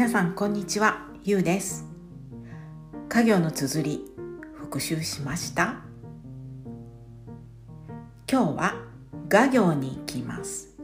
皆さんこんにちは。ゆうです。家業の綴り復習しました。今日は画行に行きます。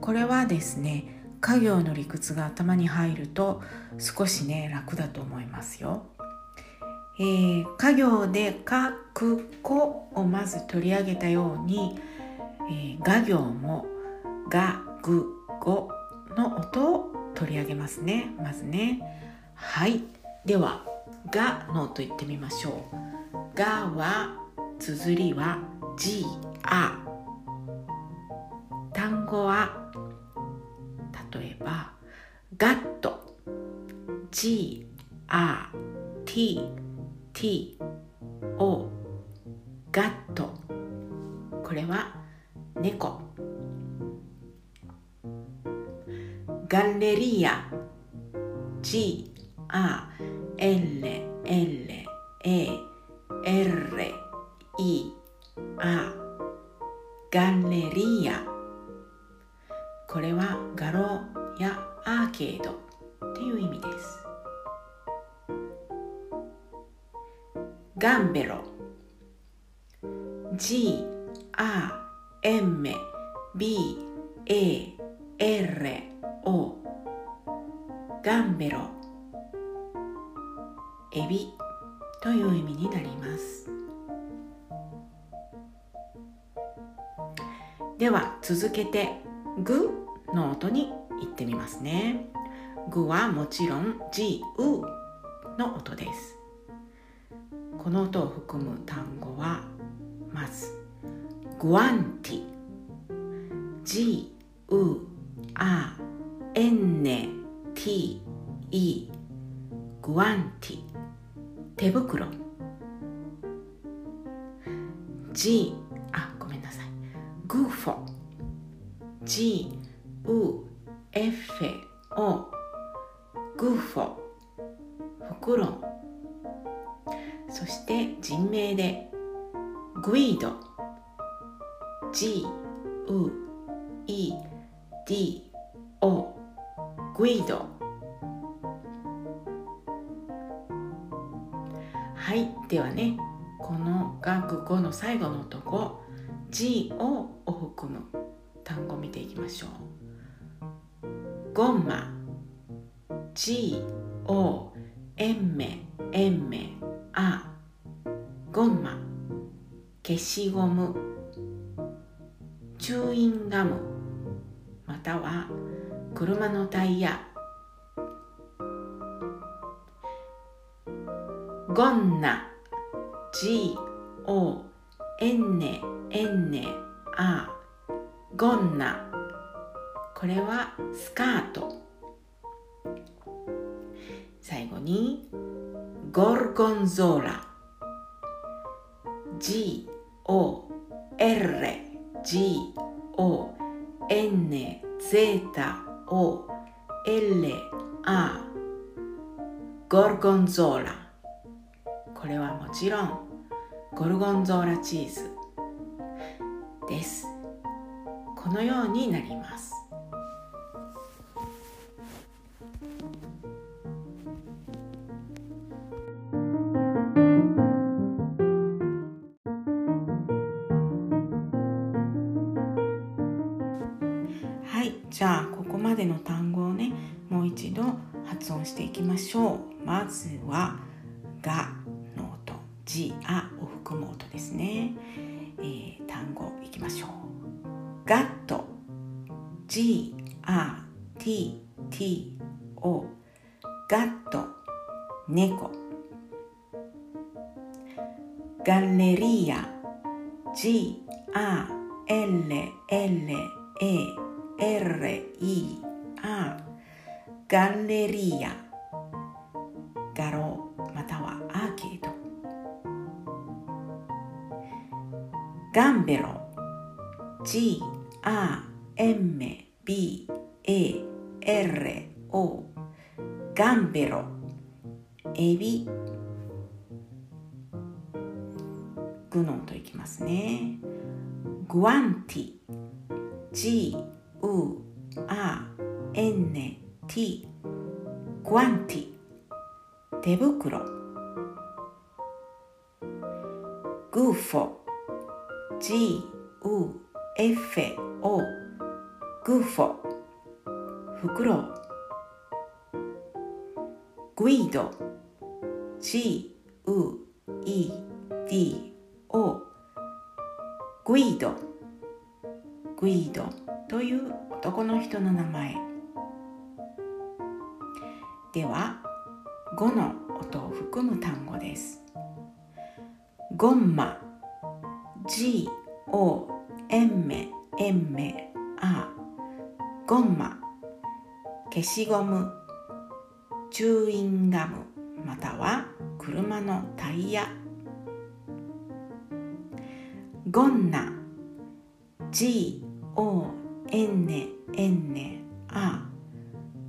これはですね家業の理屈が頭に入ると少しね楽だと思いますよ。えー、家業で「か」「く」「こ」をまず取り上げたように、えー、画行も「が」「ぐ」「ご」の音を取り上げますね。まずね。はい。では「が」の音言ってみましょう「が」は綴りは「G」「あ」単語は例えば「ガット」「G」「あ」「T」「T」「O」「A ガレリアこれは画廊やアーケード。っていう意味です。ガンベロ。G A M B A R をガンベロ。エビ。という意味になります。では続けてグの音に言ってみますね。グはもちろん G、U の音です。この音を含む単語はまずグアンティ。G、U、A NTE グアンティ。手袋。G グイード G ウ E D O グイド。はいではねこの学語の最後のとこ G をを含む単語を見ていきましょう。ゴンマ。G O M M 消しゴムチューインガムまたは車のタイヤ。ゴンナ G O N N A ゴンナ。これはスカート。最後にゴルゴンゾーラ。G O R G O N ゼータ O L A ゴルゴンゾーラこれはもちろんゴルゴンゾーラチーズです。このようになります。発音していきましょう。まずは「が」の音「じ」「あ」を含む音ですね、えー、単語。いきましょうガット G R T T O ガット。猫。ガレリア。G R L L A R-I-A ガレリア画廊またはアーケードガンベロ G-A-M-B-A-R-O ガンベロエビグノンといきますねグワンティ G-U-A-N T guanti 手袋 gufo g u f o グーフォフクロウグイド G U E D O グイードグイードという男の人の名前。では5の音を含む単語です。ゴンマ G O M M A ゴンマ消しゴムチューインガムまたは車のタイヤ。ゴンナ G-O-N-N-A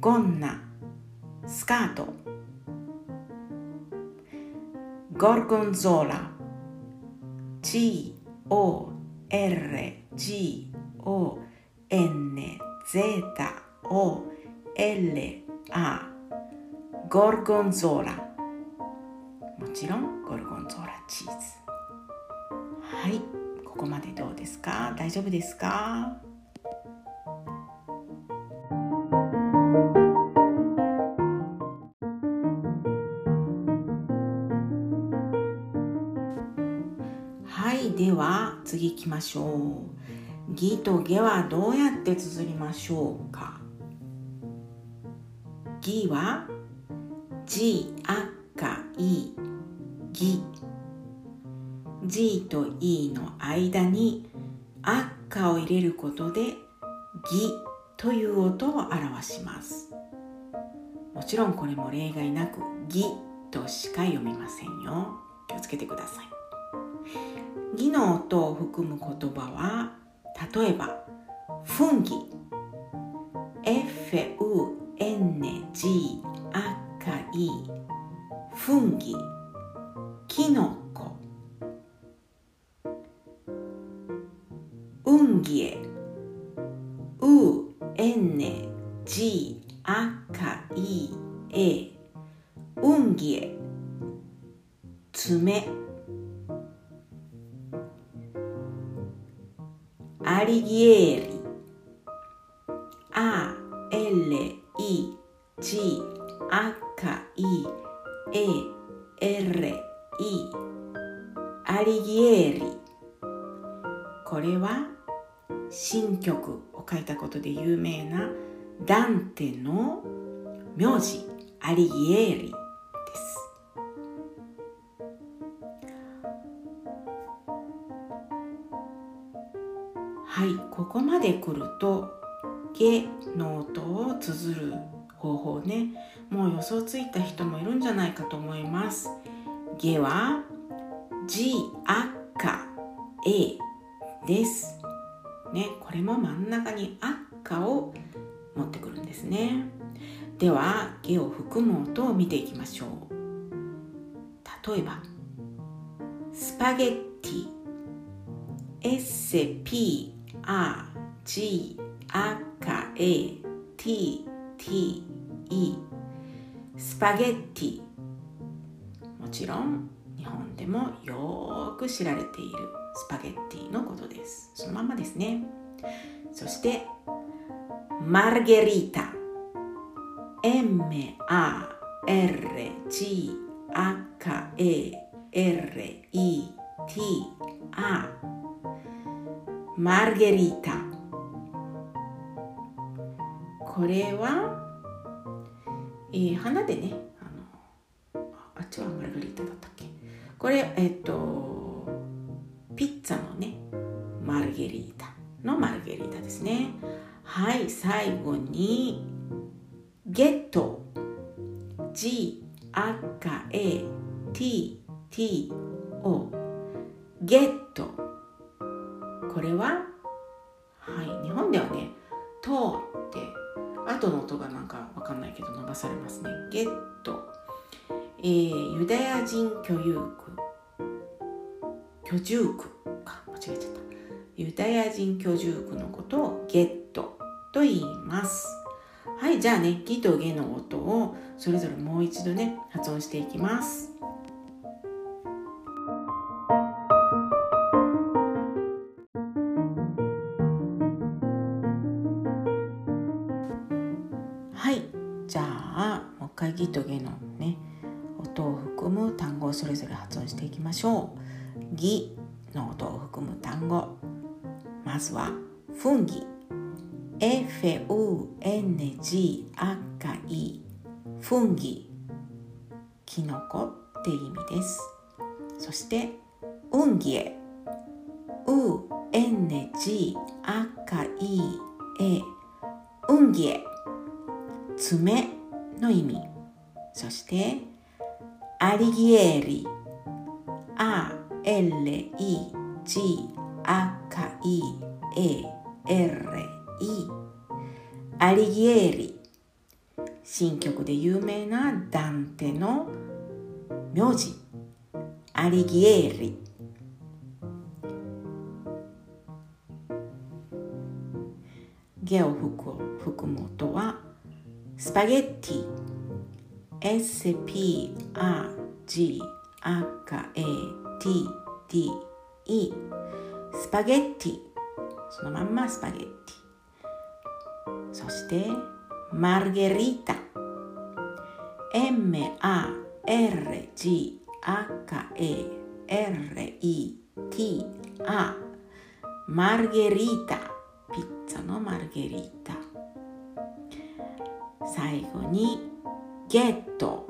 ゴンナスカートゴルゴンゾーラ G-O-R-G-O-N-Z-O-L-A. ゴルゴンゾーラもちろんゴルゴンゾーラチーズはいここまでどうですか大丈夫ですかでは次行きましょう。ギとゲはどうやって綴りましょうか？ギは G 赤いギ G と E の間に赤を入れることでギという音を表します。もちろんこれも例外なくギとしか読みませんよ。気をつけてください。ギの音を含む言葉は例えばフンギ F-U-N-G 赤い。フンギキノコ。ウンギ L I G 赤い A R I アリギエーリこれは新曲を書いたことで有名なダンテの名字アリギエーリです。はいここまで来ると「ゲ」の音を綴る方法ね。もう予想ついた人もいるんじゃないかと思います「ゲ」は「G」赤「A」です。ねこれも真ん中に赤を持ってくるんですね。では「ゲ」を含む音を見ていきましょう。例えばスパゲッティ。SPRG R G 赤 A T T E スパゲッティ。もちろん日本でもよく知られているスパゲッティのことです。そのままですね。そしてマルゲリータ。M A R G 赤 A R E T A マルゲリータ。これは、えー、花でねあのあっちはマルゲリータだったっけ？これえっとピッツァのねマルゲリータのマルゲリータですね。はい最後がされますね。ゲット、えー、ユダヤ人居住区。居住区か。間違えちゃった。ユダヤ人居住区のことをゲットと言います。はいじゃあね「ギ」と「ゲ」の音をそれぞれもう一度ね発音していきます。あもう一回「ギ」と「ゲ」のね音を含む単語をそれぞれ発音していきましょう「ギ」の音を含む単語まずは「フンギ」F-U-N-G 赤いフンギキノコって意味ですそしてウンギエ U-N-G 赤いえウンギエ爪の意味そしてアリギエリ A-L-I-G 赤い A-R いアリギエリ新曲で有名なダンテの名字。アリギエリゲを含む音はスパゲッティ。S-P-A-G-A-T-T-E スパゲッティそのまんまスパゲッティそしてマルゲリータ M-A-R-G-A-K-E-R-E-T-A マルゲリータピッツァのマルゲリータ最後にゲット。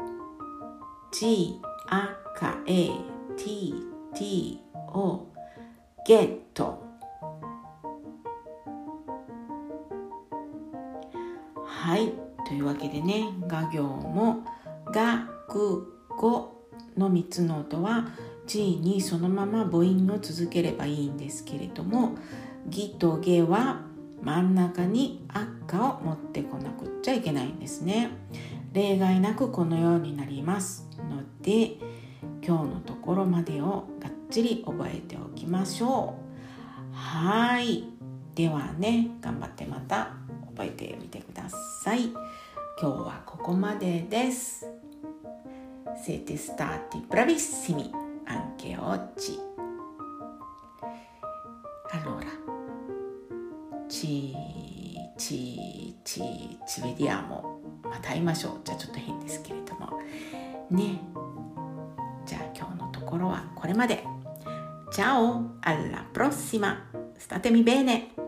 G 赤 A T T O ゲット。はい。というわけでね画行も「が」「く」「ご」の3つの音は G にそのまま母音を続ければいいんですけれども「ぎ」と「げ」は真ん中に「赤」を持ってこなくっちゃいけないんですね。例外なくこのようになりますので今日のところまでをがっちり覚えておきましょう。はいではね頑張ってまた覚えてみてください。今日はここまでです。Siete stati bravissimi anche oggi. Allora, ci, ci, ci, ci vediamo. また会いましょう。じゃあちょっと変ですけれども。ね。じゃあ今日のところはこれまで。Ciao, alla prossima. Statemi bene.